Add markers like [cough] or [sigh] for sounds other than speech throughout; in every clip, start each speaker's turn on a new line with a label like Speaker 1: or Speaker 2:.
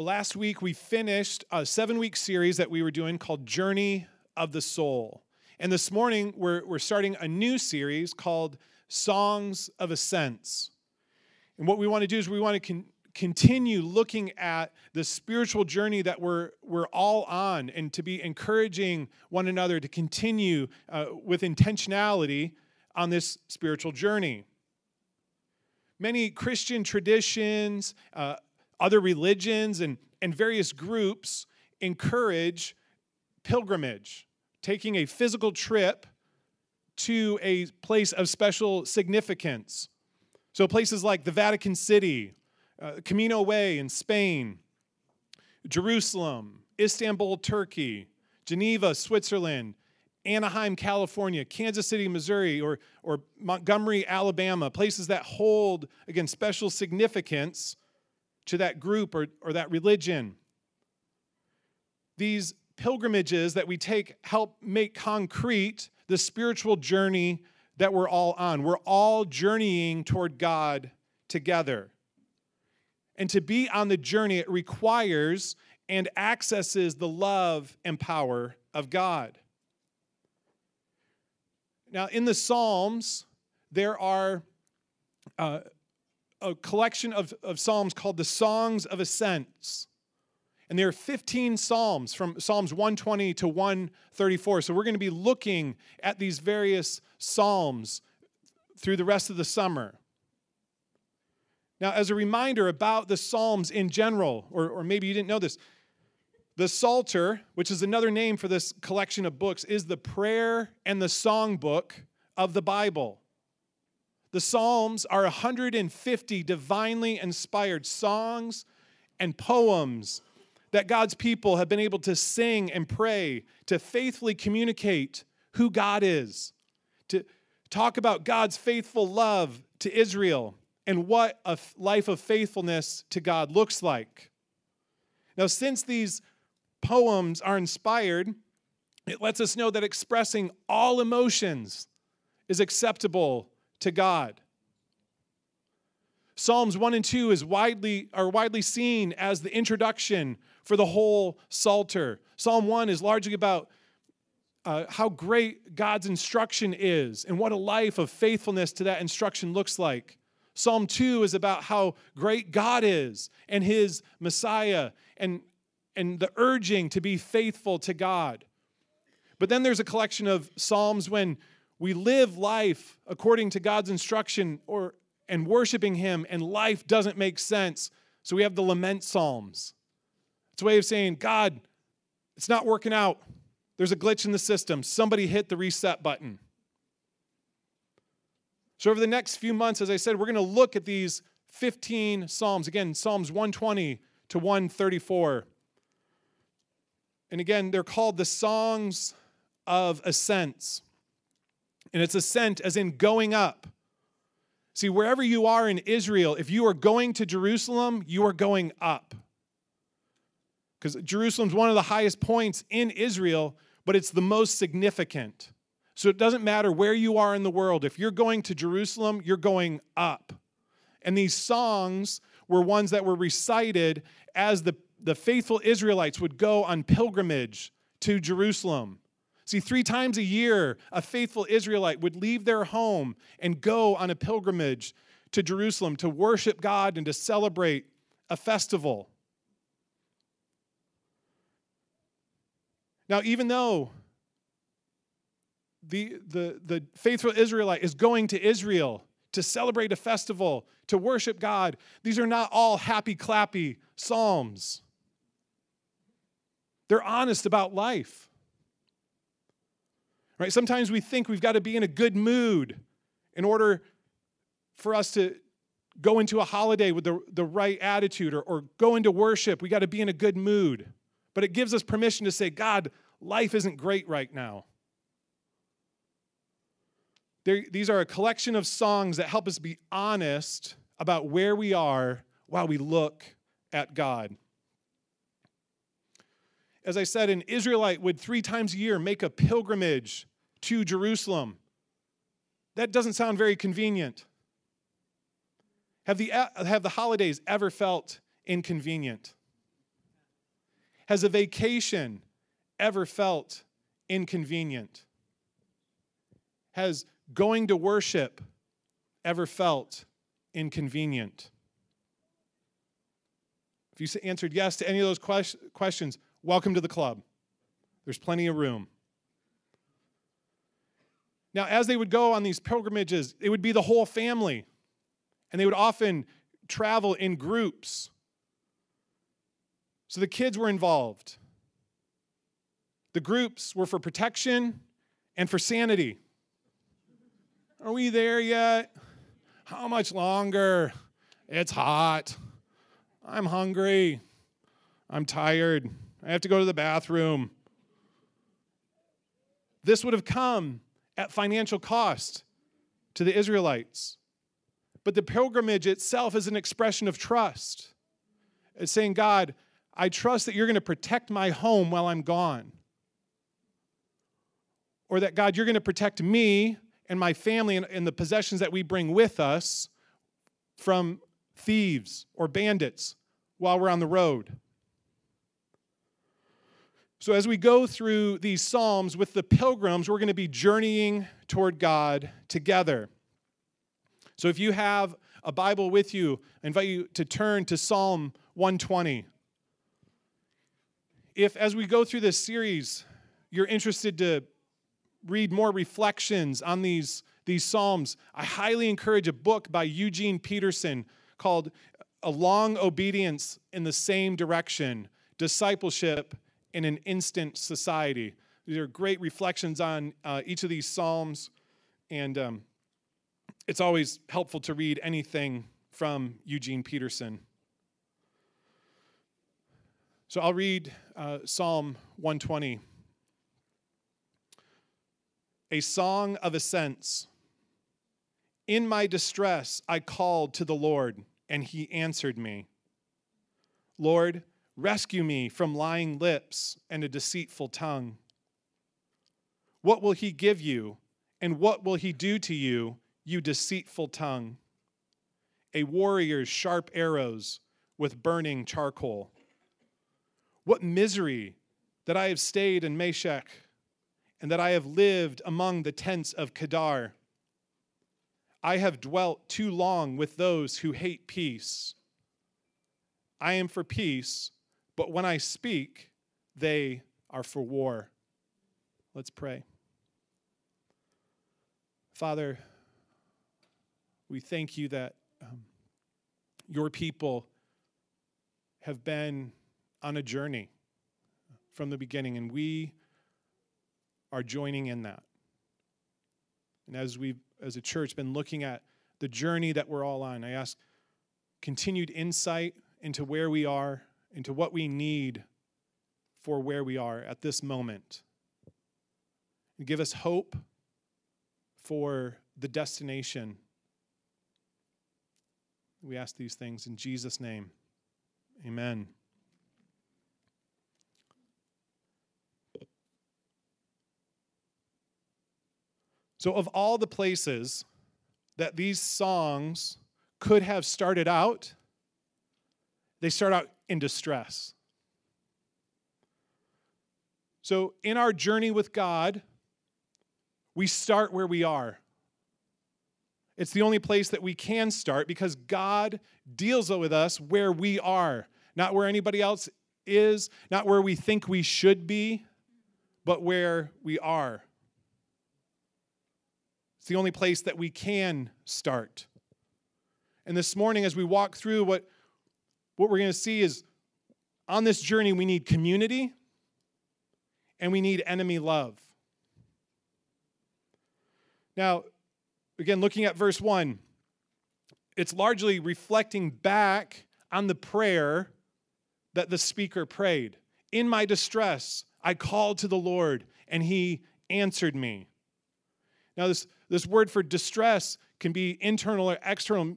Speaker 1: Well, last week we finished a seven week series that we were doing called Journey of the Soul. And this morning we're, we're starting a new series called Songs of Ascents. And what we want to do is we want to con- continue looking at the spiritual journey that we're, we're all on and to be encouraging one another to continue uh, with intentionality on this spiritual journey. Many Christian traditions, uh, other religions and, and various groups encourage pilgrimage, taking a physical trip to a place of special significance. So, places like the Vatican City, uh, Camino Way in Spain, Jerusalem, Istanbul, Turkey, Geneva, Switzerland, Anaheim, California, Kansas City, Missouri, or, or Montgomery, Alabama, places that hold, again, special significance to that group or, or that religion. These pilgrimages that we take help make concrete the spiritual journey that we're all on. We're all journeying toward God together. And to be on the journey, it requires and accesses the love and power of God. Now, in the Psalms, there are uh, a collection of, of psalms called the Songs of Ascents. And there are 15 psalms from Psalms 120 to 134. So we're going to be looking at these various psalms through the rest of the summer. Now, as a reminder about the psalms in general, or, or maybe you didn't know this, the Psalter, which is another name for this collection of books, is the prayer and the song book of the Bible. The Psalms are 150 divinely inspired songs and poems that God's people have been able to sing and pray to faithfully communicate who God is, to talk about God's faithful love to Israel and what a life of faithfulness to God looks like. Now, since these poems are inspired, it lets us know that expressing all emotions is acceptable to God. Psalms 1 and 2 is widely, are widely seen as the introduction for the whole Psalter. Psalm 1 is largely about uh, how great God's instruction is and what a life of faithfulness to that instruction looks like. Psalm 2 is about how great God is and his Messiah and, and the urging to be faithful to God. But then there's a collection of Psalms when we live life according to God's instruction or and worshiping him and life doesn't make sense. So we have the lament psalms. It's a way of saying, God, it's not working out. There's a glitch in the system. Somebody hit the reset button. So, over the next few months, as I said, we're going to look at these 15 Psalms. Again, Psalms 120 to 134. And again, they're called the Songs of Ascents. And it's ascent as in going up. See, wherever you are in Israel, if you are going to Jerusalem, you are going up. Because Jerusalem's one of the highest points in Israel, but it's the most significant. So it doesn't matter where you are in the world. If you're going to Jerusalem, you're going up. And these songs were ones that were recited as the, the faithful Israelites would go on pilgrimage to Jerusalem. See, three times a year, a faithful Israelite would leave their home and go on a pilgrimage to Jerusalem to worship God and to celebrate a festival. Now, even though the, the, the faithful Israelite is going to Israel to celebrate a festival, to worship God, these are not all happy clappy psalms. They're honest about life. Right? Sometimes we think we've got to be in a good mood in order for us to go into a holiday with the, the right attitude or, or go into worship. We got to be in a good mood. But it gives us permission to say, God, life isn't great right now. These are a collection of songs that help us be honest about where we are while we look at God. As I said, an Israelite would three times a year make a pilgrimage to Jerusalem. That doesn't sound very convenient. Have the, uh, have the holidays ever felt inconvenient? Has a vacation ever felt inconvenient? Has going to worship ever felt inconvenient? If you answered yes to any of those questions, welcome to the club. There's plenty of room. Now, as they would go on these pilgrimages, it would be the whole family, and they would often travel in groups. So the kids were involved. The groups were for protection and for sanity. Are we there yet? How much longer? It's hot. I'm hungry. I'm tired. I have to go to the bathroom. This would have come at financial cost to the Israelites. But the pilgrimage itself is an expression of trust. It's saying, God, I trust that you're going to protect my home while I'm gone. Or that, God, you're going to protect me and my family and, and the possessions that we bring with us from thieves or bandits while we're on the road. So, as we go through these Psalms with the pilgrims, we're going to be journeying toward God together. So, if you have a Bible with you, I invite you to turn to Psalm 120. If, as we go through this series, you're interested to read more reflections on these, these Psalms, I highly encourage a book by Eugene Peterson called A Long Obedience in the Same Direction Discipleship in an instant society. These are great reflections on uh, each of these Psalms, and um, it's always helpful to read anything from Eugene Peterson. So I'll read uh, Psalm 120. A song of ascents. In my distress, I called to the Lord, and he answered me. Lord, Rescue me from lying lips and a deceitful tongue. What will he give you, and what will he do to you, you deceitful tongue? A warrior's sharp arrows with burning charcoal. What misery that I have stayed in Meshech, and that I have lived among the tents of Kedar. I have dwelt too long with those who hate peace. I am for peace but when I speak, they are for war. Let's pray. Father, we thank you that um, your people have been on a journey from the beginning, and we are joining in that. And as we've, as a church, been looking at the journey that we're all on, I ask continued insight into where we are into what we need for where we are at this moment. And give us hope for the destination. We ask these things in Jesus' name. Amen. So, of all the places that these songs could have started out, they start out in distress. So, in our journey with God, we start where we are. It's the only place that we can start because God deals with us where we are, not where anybody else is, not where we think we should be, but where we are. It's the only place that we can start. And this morning, as we walk through what what we're going to see is on this journey, we need community and we need enemy love. Now, again, looking at verse 1, it's largely reflecting back on the prayer that the speaker prayed. In my distress, I called to the Lord, and he answered me. Now, this, this word for distress can be internal or external,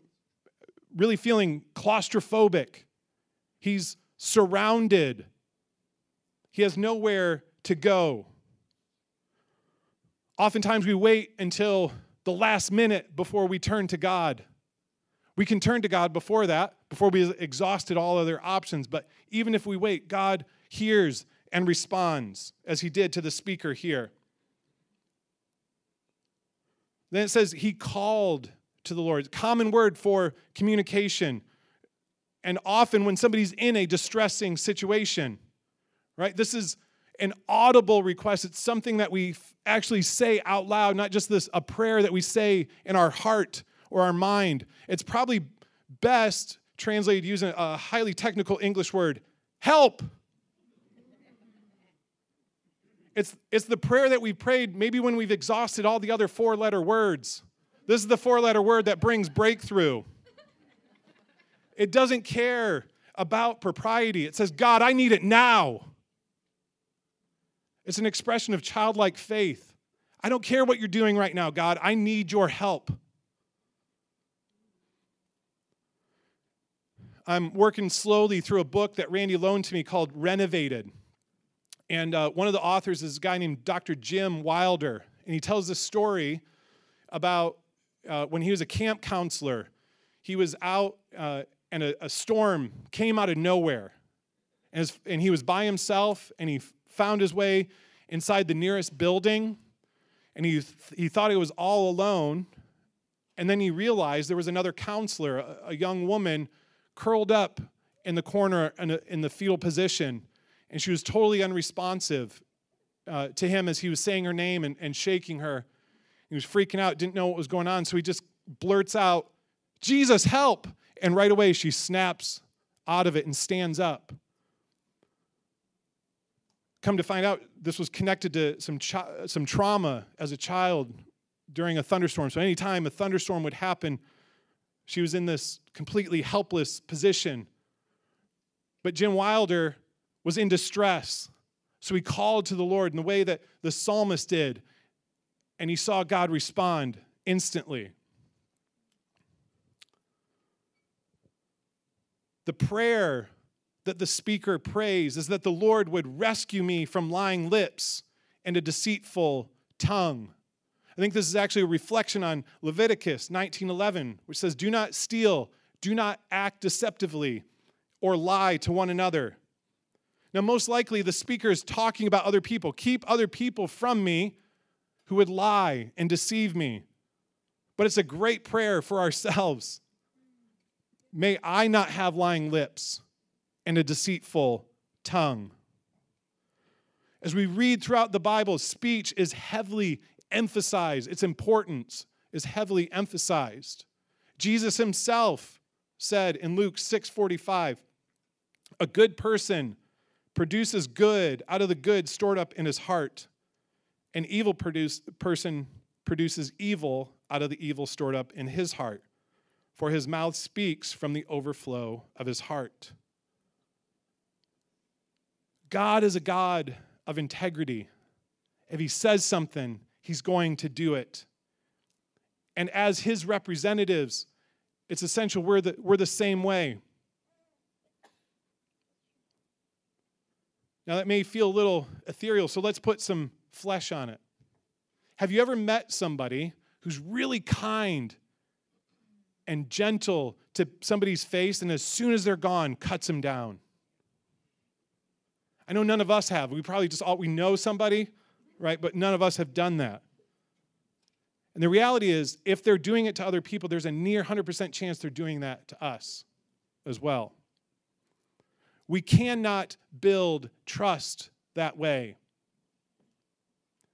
Speaker 1: really feeling claustrophobic, He's surrounded, he has nowhere to go. Oftentimes, we wait until the last minute before we turn to God. We can turn to God before that, before we exhausted all other options. But even if we wait, God hears and responds, as he did to the speaker here. Then it says he called to the Lord. Common word for communication. And often when somebody's in a distressing situation, right? This is an audible request. It's something that we actually say out loud, not just this a prayer that we say in our heart or our mind. It's probably best translated using a highly technical English word, help. It's, it's the prayer that we prayed maybe when we've exhausted all the other four letter words. This is the four letter word that brings breakthrough. It doesn't care about propriety. It says, God, I need it now. It's an expression of childlike faith. I don't care what you're doing right now, God. I need your help. I'm working slowly through a book that Randy loaned to me called Renovated. And uh, one of the authors is a guy named Dr. Jim Wilder. And he tells this story about uh, when he was a camp counselor. He was out, uh, and a, a, storm came out of nowhere. And, his, and he was by himself, and he found his way inside the nearest building. And he, he thought he was all alone. And then he realized there was another counselor, a, a young woman, curled up in the corner in, a, in the fetal position and she was totally unresponsive uh, to him as he was saying her name and, and shaking her. He was freaking out, didn't know what was going on, so he just blurts out, Jesus, help! And right away she snaps out of it and stands up. Come to find out, this was connected to some, some trauma as a child during a thunderstorm. So, anytime a thunderstorm would happen, she was in this completely helpless position. But Jim Wilder was in distress. So he called to the Lord in the way that the psalmist did, and he saw God respond instantly. The prayer that the speaker prays is that the Lord would rescue me from lying lips and a deceitful tongue. I think this is actually a reflection on Leviticus 19:11, which says, "Do not steal, do not act deceptively or lie to one another." Now, most likely, the speaker is talking about other people. Keep other people from me who would lie and deceive me. But it's a great prayer for ourselves. May I not have lying lips and a deceitful tongue. As we read throughout the Bible, speech is heavily emphasized, its importance is heavily emphasized. Jesus himself said in Luke 6:45, a good person produces good out of the good stored up in his heart. An evil produce, person produces evil out of the evil stored up in his heart. For his mouth speaks from the overflow of his heart. God is a God of integrity. If he says something, he's going to do it. And as his representatives, it's essential we're the, we're the same way. Now, that may feel a little ethereal, so let's put some flesh on it. Have you ever met somebody who's really kind and gentle to somebody's face, and as soon as they're gone, cuts them down? I know none of us have. We probably just all we know somebody, right? But none of us have done that. And the reality is, if they're doing it to other people, there's a near 100% chance they're doing that to us as well. We cannot build trust that way.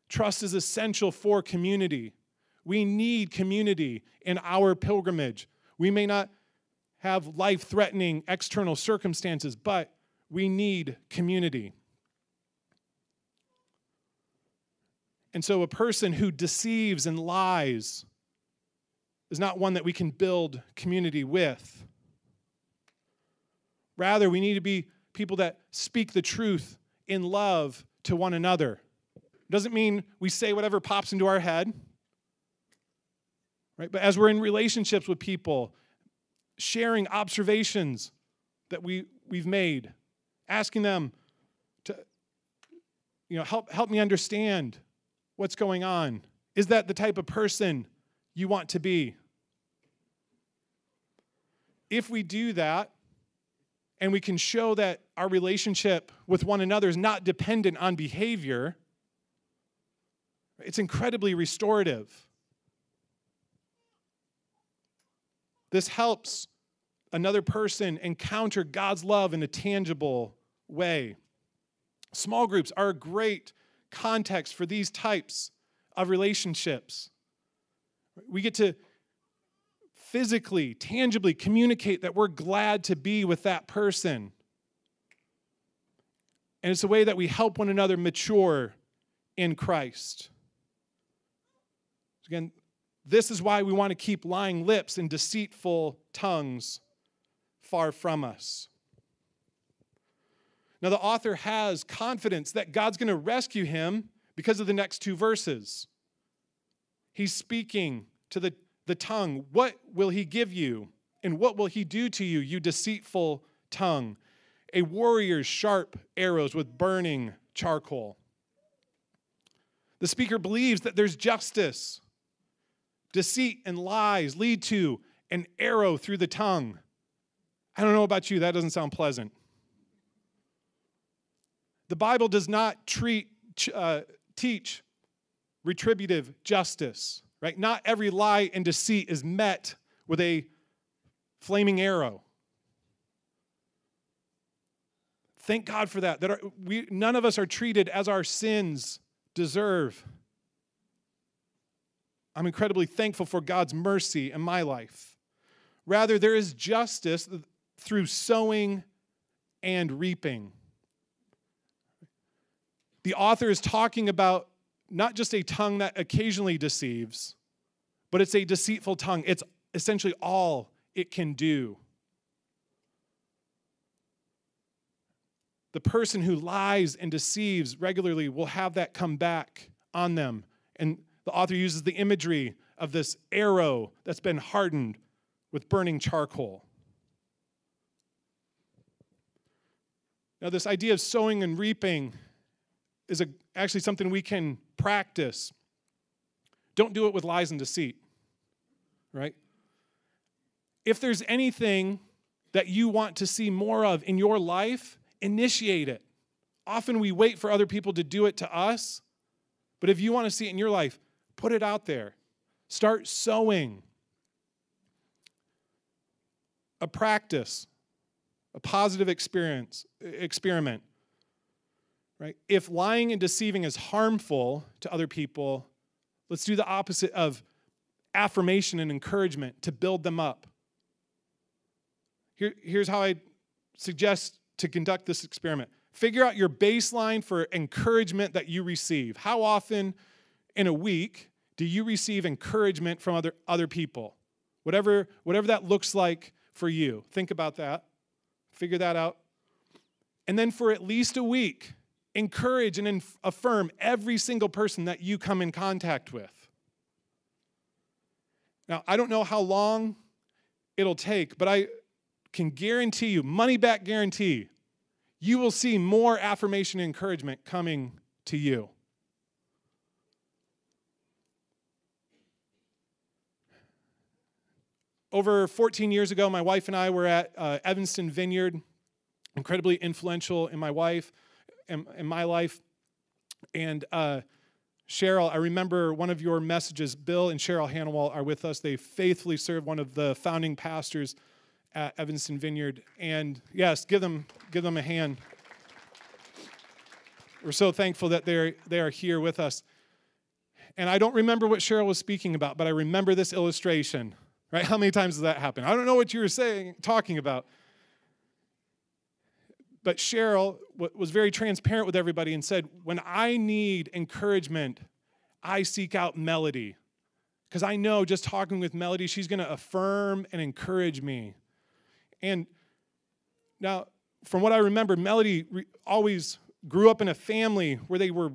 Speaker 1: Trust is essential for community. We need community in our pilgrimage. We may not have life threatening external circumstances, but we need community. And so, a person who deceives and lies is not one that we can build community with. Rather, we need to be people that speak the truth in love to one another. Doesn't mean we say whatever pops into our head. Right? But as we're in relationships with people, sharing observations that we, we've made, asking them to you know, help, help me understand what's going on. Is that the type of person you want to be? if we do that, and we can show that our relationship with one another is not dependent on behavior, it's incredibly restorative. This helps another person encounter God's love in a tangible way. Small groups are a great context for these types of relationships. We get to physically, tangibly communicate that we're glad to be with that person. And it's a way that we help one another mature in Christ. Again, this is why we want to keep lying lips and deceitful tongues far from us. Now, the author has confidence that God's going to rescue him because of the next two verses. He's speaking to the, the tongue. What will he give you? And what will he do to you, you deceitful tongue? A warrior's sharp arrows with burning charcoal. The speaker believes that there's justice. Deceit and lies lead to an arrow through the tongue. I don't know about you, that doesn't sound pleasant. The Bible does not treat, uh, teach retributive justice, right? Not every lie and deceit is met with a flaming arrow. Thank God for that. That our, we, none of us are treated as our sins deserve. I'm incredibly thankful for God's mercy in my life. Rather, there is justice through sowing and reaping. The author is talking about not just a tongue that occasionally deceives, but it's a deceitful tongue. It's essentially all it can do. The person who lies and deceives regularly will have that come back on them. And the author uses the imagery of this arrow that's been hardened with burning charcoal. Now, this idea of sowing and reaping is a, actually something we can practice. Don't do it with lies and deceit, right? If there's anything that you want to see more of in your life, initiate it. Often we wait for other people to do it to us, but if you want to see it in your life, put it out there. Start sowing. A practice, a positive experience, experiment right? If lying and deceiving is harmful to other people, let's do the opposite of affirmation and encouragement to build them up. Here, here's how I suggest to conduct this experiment figure out your baseline for encouragement that you receive. How often in a week do you receive encouragement from other, other people? Whatever, whatever that looks like for you. Think about that. Figure that out. And then for at least a week, encourage and inf- affirm every single person that you come in contact with. Now, I don't know how long it'll take, but I can guarantee you, money back guarantee, you will see more affirmation and encouragement coming to you. Over 14 years ago, my wife and I were at uh, Evanston Vineyard, incredibly influential in my wife in, in my life. And uh, Cheryl, I remember one of your messages. Bill and Cheryl Hanwell are with us. They faithfully serve one of the founding pastors at Evanston Vineyard. And yes, give them, give them a hand. We're so thankful that they're, they are here with us. And I don't remember what Cheryl was speaking about, but I remember this illustration. Right? How many times does that happen? I don't know what you were saying, talking about but Cheryl was very transparent with everybody and said, When I need encouragement, I seek out Melody. Because I know just talking with Melody, she's going to affirm and encourage me. And now, from what I remember, Melody always grew up in a family where they were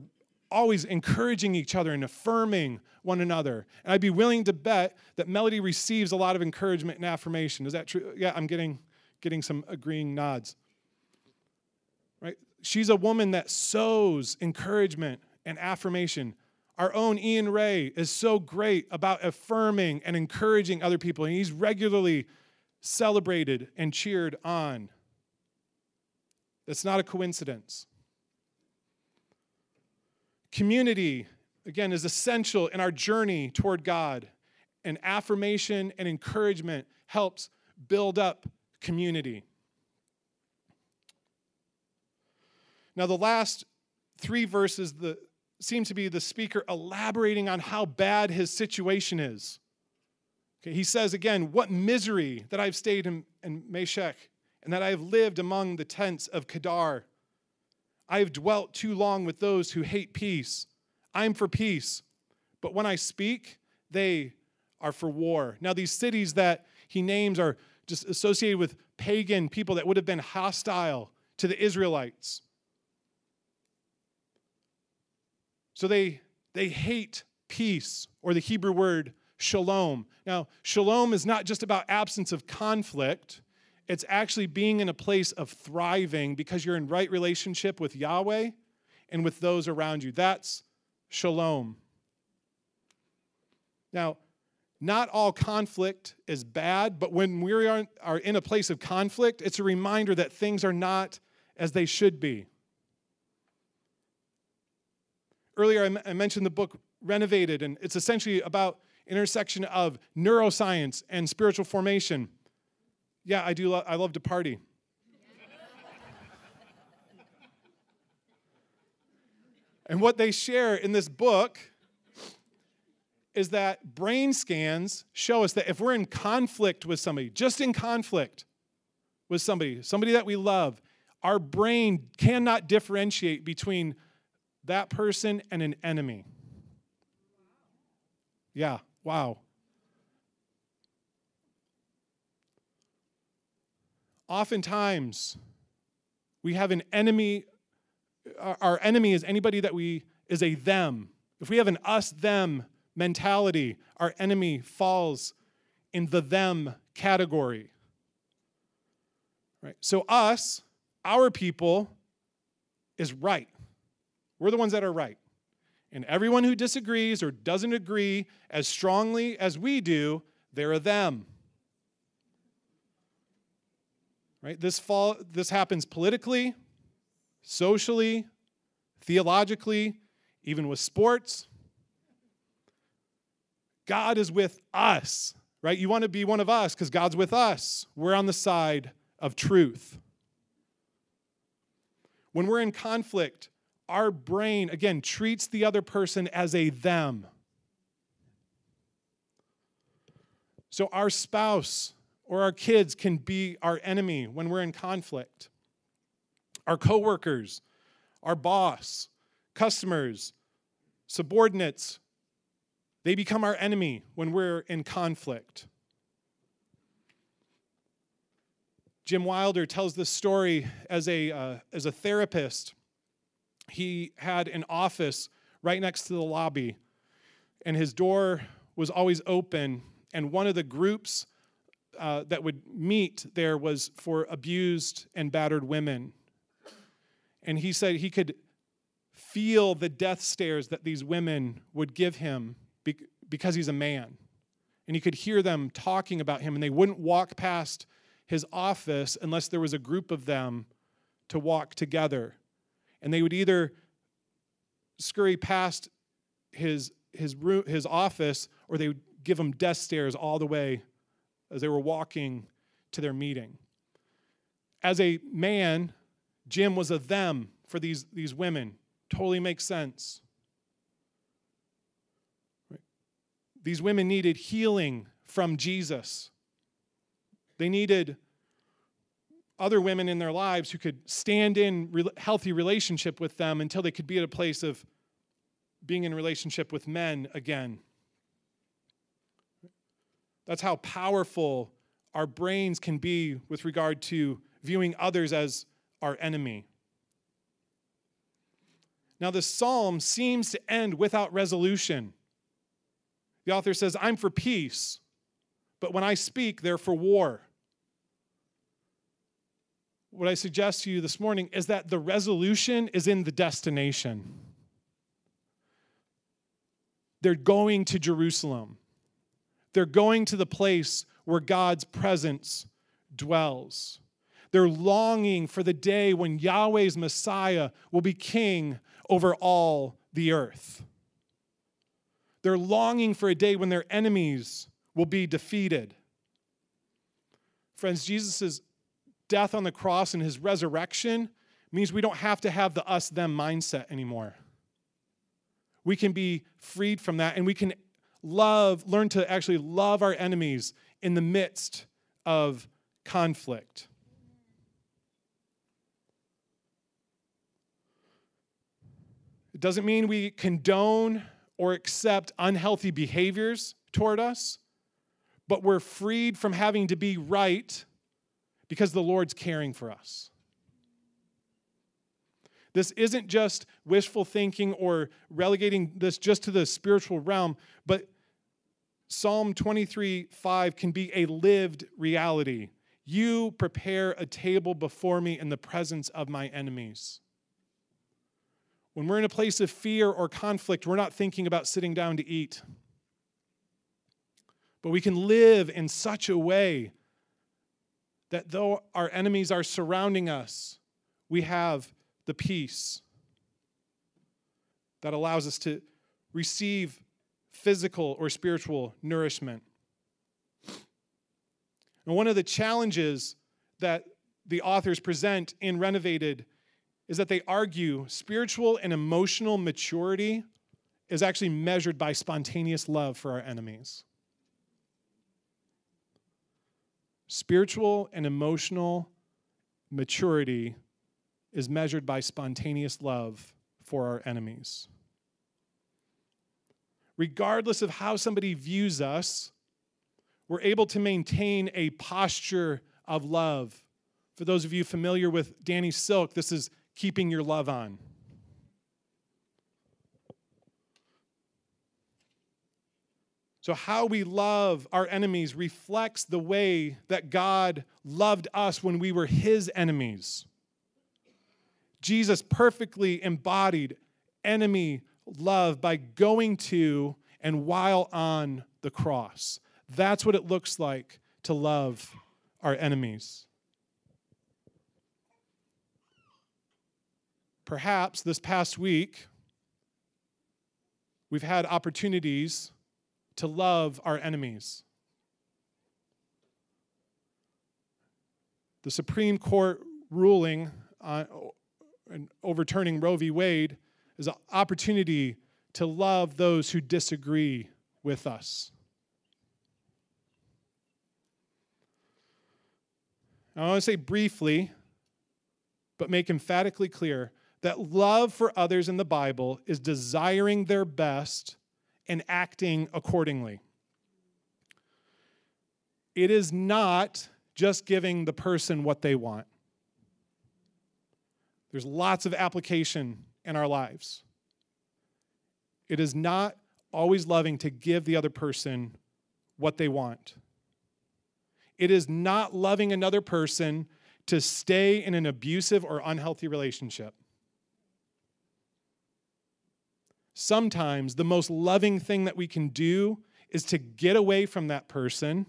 Speaker 1: always encouraging each other and affirming one another. And I'd be willing to bet that Melody receives a lot of encouragement and affirmation. Is that true? Yeah, I'm getting, getting some agreeing nods right? She's a woman that sows encouragement and affirmation. Our own Ian Ray is so great about affirming and encouraging other people, and he's regularly celebrated and cheered on. That's not a coincidence. Community, again, is essential in our journey toward God, and affirmation and encouragement helps build up community. Now, the last three verses the, seem to be the speaker elaborating on how bad his situation is. Okay, he says again, What misery that I've stayed in, in Meshech and that I have lived among the tents of Kedar. I have dwelt too long with those who hate peace. I am for peace, but when I speak, they are for war. Now, these cities that he names are just associated with pagan people that would have been hostile to the Israelites. So they, they hate peace, or the Hebrew word shalom. Now, shalom is not just about absence of conflict, it's actually being in a place of thriving because you're in right relationship with Yahweh and with those around you. That's shalom. Now, not all conflict is bad, but when we are, in a place of conflict, it's a reminder that things are not as they should be. Earlier, I mentioned the book Renovated, and it's essentially about intersection of neuroscience and spiritual formation. Yeah, I do. Lo- I love to party. and what they share in this book is that brain scans show us that if we're in conflict with somebody, just in conflict with somebody, somebody that we love, our brain cannot differentiate between that person and an enemy. Yeah, wow. Oftentimes we have an enemy our enemy is anybody that we is a them. If we have an us them mentality our enemy falls in the them category. Right? So us our people is right. We're the ones that are right. And everyone who disagrees or doesn't agree as strongly as we do they're a them Right? This fall this happens politically, socially, theologically, even with sports. God is with us, right? You want to be one of us because God's with us. We're on the side of truth. When we're in conflict, our brain, again, treats the other person as a them. So our spouse or our kids can be our enemy when we're in conflict. Our coworkers, our boss, customers, subordinates, they become our enemy when we're in conflict. Jim Wilder tells this story as a, uh, as a therapist. He had an office right next to the lobby, and his door was always open. And one of the groups uh, that would meet there was for abused and battered women. And he said he could feel the death stares that these women would give him because he's a man. And he could hear them talking about him, and they wouldn't walk past his office unless there was a group of them to walk together. And they would either scurry past his, his, room, his office or they would give him death stares all the way as they were walking to their meeting. As a man, Jim was a them for these, these women. Totally makes sense. These women needed healing from Jesus. They needed other women in their lives who could stand in re- healthy relationship with them until they could be at a place of being in relationship with men again. That's how powerful our brains can be with regard to viewing others as our enemy. Now, the psalm seems to end without resolution. The author says, I'm for peace, but when I speak, they're for war. What I suggest to you this morning is that the resolution is in the destination. They're going to Jerusalem. They're going to the place where God's presence dwells. They're longing for the day when Yahweh's Messiah will be king over all the earth. They're longing for a day when their enemies will be defeated. Friends, Jesus' death on the cross and his resurrection means we don't have to have the us them mindset anymore. We can be freed from that and we can love, learn to actually love our enemies in the midst of conflict. It doesn't mean we condone or accept unhealthy behaviors toward us, but we're freed from having to be right because the Lord's caring for us. This isn't just wishful thinking or relegating this just to the spiritual realm, but Psalm 23 5 can be a lived reality. You prepare a table before me in the presence of my enemies. When we're in a place of fear or conflict, we're not thinking about sitting down to eat. But we can live in such a way that though our enemies are surrounding us, we have the peace that allows us to receive physical or spiritual nourishment. And one of the challenges that the authors present in Renovated is that they argue spiritual and emotional maturity is actually measured by spontaneous love for our enemies. Spiritual and emotional maturity is measured by spontaneous love for our enemies. Regardless of how somebody views us, we're able to maintain a posture of love. For those of you familiar with Danny Silk, this is keeping your love on. So, how we love our enemies reflects the way that God loved us when we were his enemies. Jesus perfectly embodied enemy love by going to and while on the cross. That's what it looks like to love our enemies. Perhaps this past week, we've had opportunities to love our enemies. The Supreme Court ruling on, overturning Roe v. Wade is an opportunity to love those who disagree with us. I want to say briefly, but make emphatically clear that love for others in the Bible is desiring their best and acting accordingly. It is not just giving the person what they want. There's lots of application in our lives. It is not always loving to give the other person what they want. It is not loving another person to stay in an abusive or unhealthy relationship. Sometimes the most loving thing that we can do is to get away from that person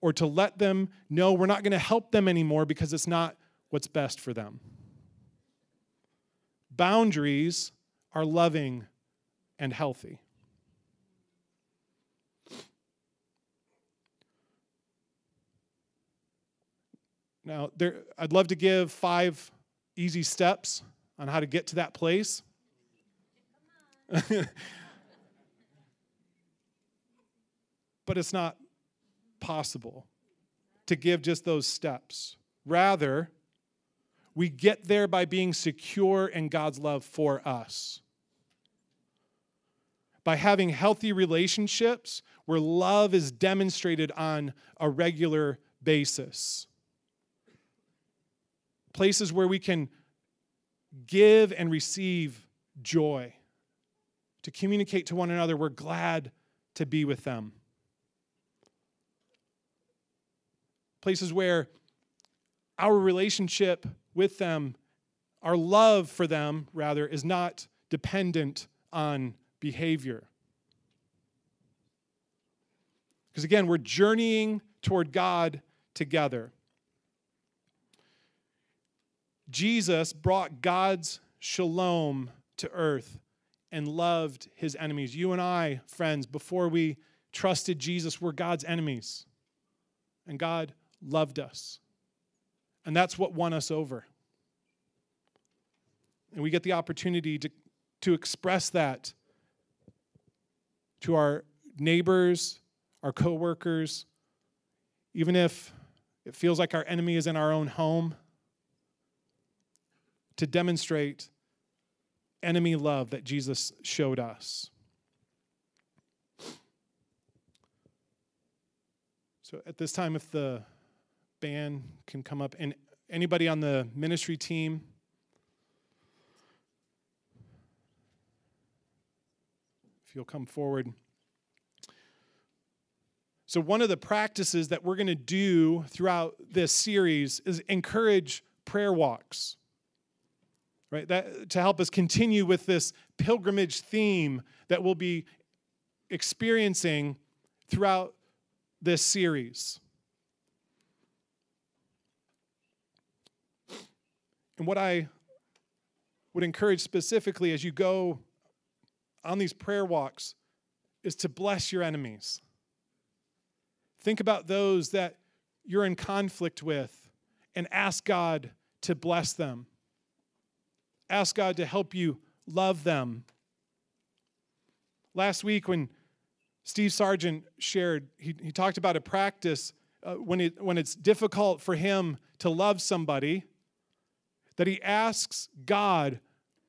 Speaker 1: or to let them know we're not going to help them anymore because it's not what's best for them. Boundaries are loving and healthy. Now, there, I'd love to give five easy steps on how to get to that place. [laughs] but it's not possible to give just those steps. Rather, we get there by being secure in God's love for us. By having healthy relationships where love is demonstrated on a regular basis. Places where we can give and receive joy to communicate to one another, we're glad to be with them. Places where our relationship with them, our love for them, rather, is not dependent on behavior. Because again, we're journeying toward God together. Jesus brought God's shalom to earth and loved his enemies. You and I, friends, before we trusted Jesus, were God's enemies. And God loved us. And that's what won us over. And we get the opportunity to, to express that to our neighbors, our coworkers, even if it feels like our enemy is in our own home, to demonstrate enemy love that Jesus showed us. So at this time, if the band can come up, and anybody on the ministry team, if you'll come forward. So, one of the practices that we're going to do throughout this series is encourage prayer walks right? That, to help us continue with this pilgrimage theme that we'll be experiencing throughout this series. And what I would encourage specifically as you go on these prayer walks is to bless your enemies. Think about those that you're in conflict with and ask God to bless them. Ask God to help you love them. Last week, when Steve Sargent shared, he, he talked about a practice uh, when, it, when it's difficult for him to love somebody, that he asks God,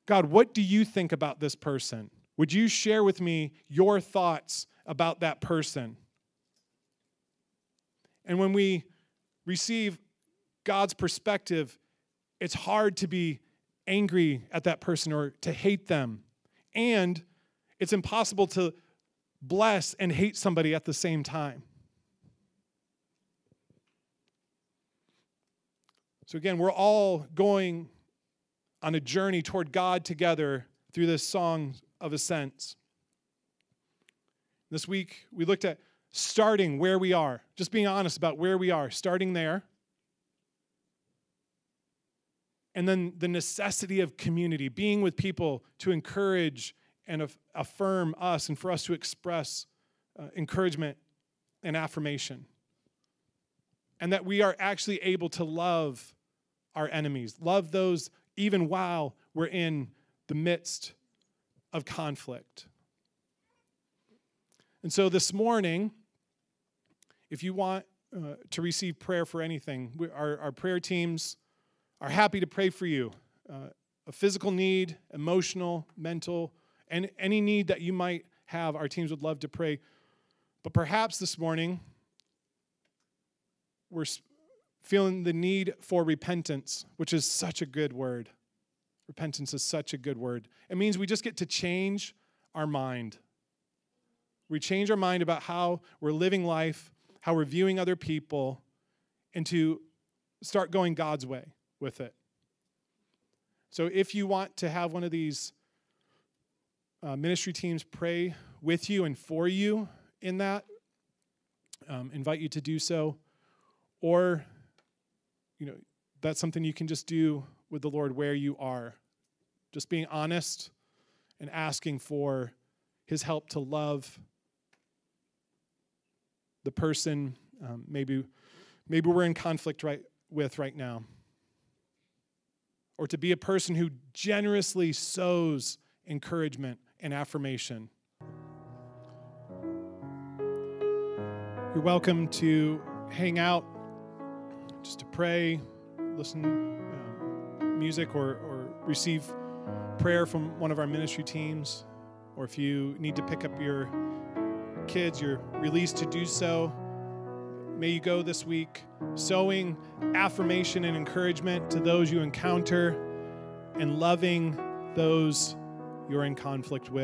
Speaker 1: God, what do you think about this person? Would you share with me your thoughts about that person? And when we receive God's perspective, it's hard to be angry at that person or to hate them. And it's impossible to bless and hate somebody at the same time. So, again, we're all going on a journey toward God together through this song of ascents. This week, we looked at starting where we are, just being honest about where we are, starting there. And then the necessity of community, being with people to encourage and affirm us and for us to express uh, encouragement and affirmation. And that we are actually able to love our enemies, love those even while we're in the midst of conflict. And so this morning, if you want uh, to receive prayer for anything, we, our, our prayer teams are happy to pray for you. Uh, a physical need, emotional, mental, and any need that you might have, our teams would love to pray. But perhaps this morning, we're feeling the need for repentance, which is such a good word. Repentance is such a good word. It means we just get to change our mind. We change our mind about how we're living life, how we're viewing other people, and to start going God's way with it. So if you want to have one of these uh, ministry teams pray with you and for you in that, um, invite you to do so. Or, you know, that's something you can just do with the Lord where you are. Just being honest and asking for his help to love the person um, maybe maybe we're in conflict right with right now or to be a person who generously sows encouragement and affirmation. You're welcome to hang out, just to pray, listen um, music, or, or receive prayer from one of our ministry teams. Or if you need to pick up your kids, you're released to do so. May you go this week sowing affirmation and encouragement to those you encounter and loving those you're in conflict with.